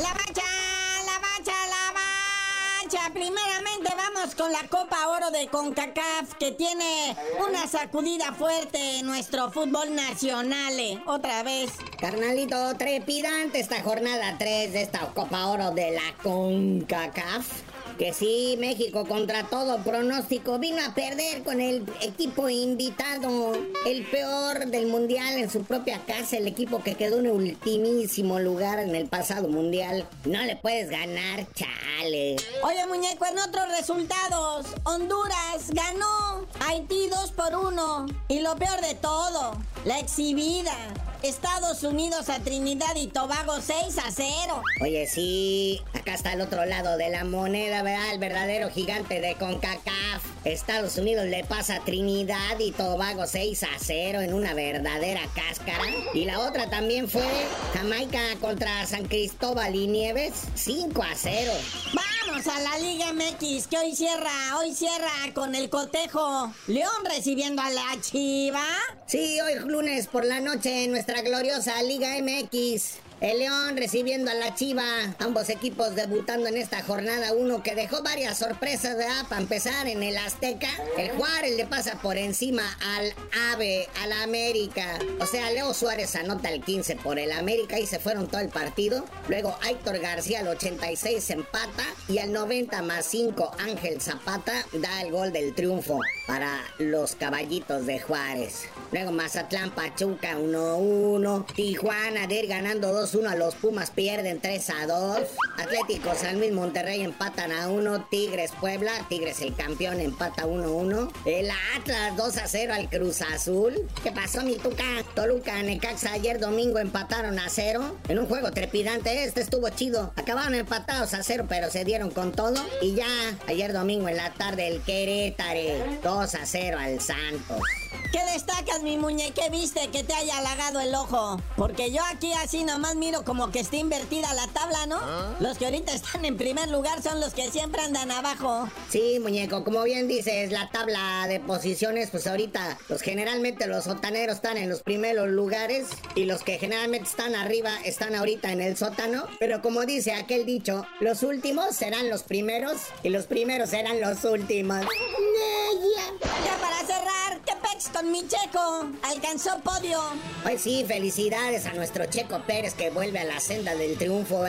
La bacha, la bacha, la bacha. Primeramente vamos con la Copa Oro de CONCACAF que tiene una sacudida fuerte en nuestro fútbol nacional. Eh. Otra vez. Carnalito, trepidante esta jornada 3 de esta Copa Oro de la CONCACAF. Que sí, México contra todo pronóstico vino a perder con el equipo invitado, el peor del mundial en su propia casa, el equipo que quedó en ultimísimo lugar en el pasado mundial. No le puedes ganar, chale. Oye, muñeco, en otros resultados, Honduras ganó Haití 2 por 1. Y lo peor de todo, la exhibida. Estados Unidos a Trinidad y Tobago 6 a 0. Oye, sí, acá está el otro lado de la moneda, ¿verdad? El verdadero gigante de CONCACAF. Estados Unidos le pasa a Trinidad y Tobago 6 a 0 en una verdadera cáscara. Y la otra también fue Jamaica contra San Cristóbal y Nieves 5 a 0. Vamos a la Liga MX que hoy cierra, hoy cierra con el cotejo. León recibiendo a la Chiva. Sí, hoy lunes por la noche en nuestra gloriosa Liga MX. El León recibiendo a la Chiva, ambos equipos debutando en esta jornada 1 que dejó varias sorpresas, ¿verdad? Para empezar en el Azteca, el Juárez le pasa por encima al AVE, al América. O sea, Leo Suárez anota el 15 por el América y se fueron todo el partido. Luego Héctor García al 86 empata y al 90 más 5 Ángel Zapata da el gol del triunfo para los caballitos de Juárez. Luego Mazatlán Pachuca 1-1. Tijuana de ir ganando 2-1 a los Pumas pierden 3-2. Atlético San Luis Monterrey empatan a 1. Tigres Puebla. Tigres el campeón empata 1-1. El Atlas 2-0 al Cruz Azul. ¿Qué pasó mi tuca? Toluca Necaxa ayer domingo empataron a 0. En un juego trepidante. Este estuvo chido. Acabaron empatados a 0 pero se dieron con todo. Y ya ayer domingo en la tarde el Querétaro 2-0 al Santos. ¿Qué destacas, mi muñeque? ¿Viste que te haya halagado el ojo? Porque yo aquí así nomás miro como que está invertida la tabla, ¿no? Los que ahorita están en primer lugar son los que siempre andan abajo. Sí, muñeco, como bien dices, la tabla de posiciones, pues ahorita, pues generalmente los sotaneros están en los primeros lugares y los que generalmente están arriba están ahorita en el sótano. Pero como dice aquel dicho, los últimos serán los primeros y los primeros serán los últimos. Con mi checo? Alcanzó podio. Pues sí, felicidades a nuestro Checo Pérez que vuelve a la senda del triunfo.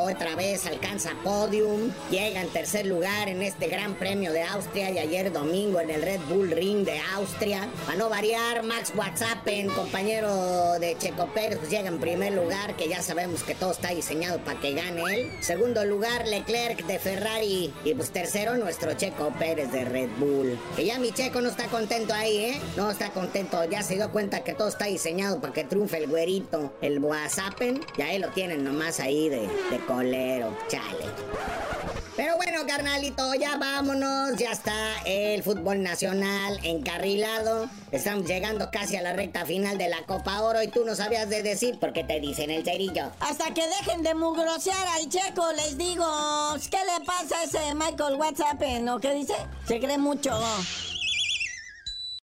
Otra vez alcanza podium. Llega en tercer lugar en este Gran Premio de Austria y ayer domingo en el Red Bull Ring de Austria. Para no variar, Max WhatsApp, compañero de Checo Pérez, pues llega en primer lugar, que ya sabemos que todo está diseñado para que gane él. Segundo lugar, Leclerc de Ferrari. Y pues tercero, nuestro Checo Pérez de Red Bull. Que ya mi Checo no está contento ahí, ¿eh? No está contento. Ya se dio cuenta que todo está diseñado para que triunfe el güerito, el WhatsAppen. Ya ahí lo tienen nomás ahí de, de colero. Chale. Pero bueno, carnalito, ya vámonos. Ya está el fútbol nacional encarrilado. Estamos llegando casi a la recta final de la Copa Oro y tú no sabías de decir por qué te dicen el cerillo. Hasta que dejen de mugrosear al checo, les digo. ¿Qué le pasa a ese Michael WhatsApp? ¿No? ¿Qué dice? Se cree mucho.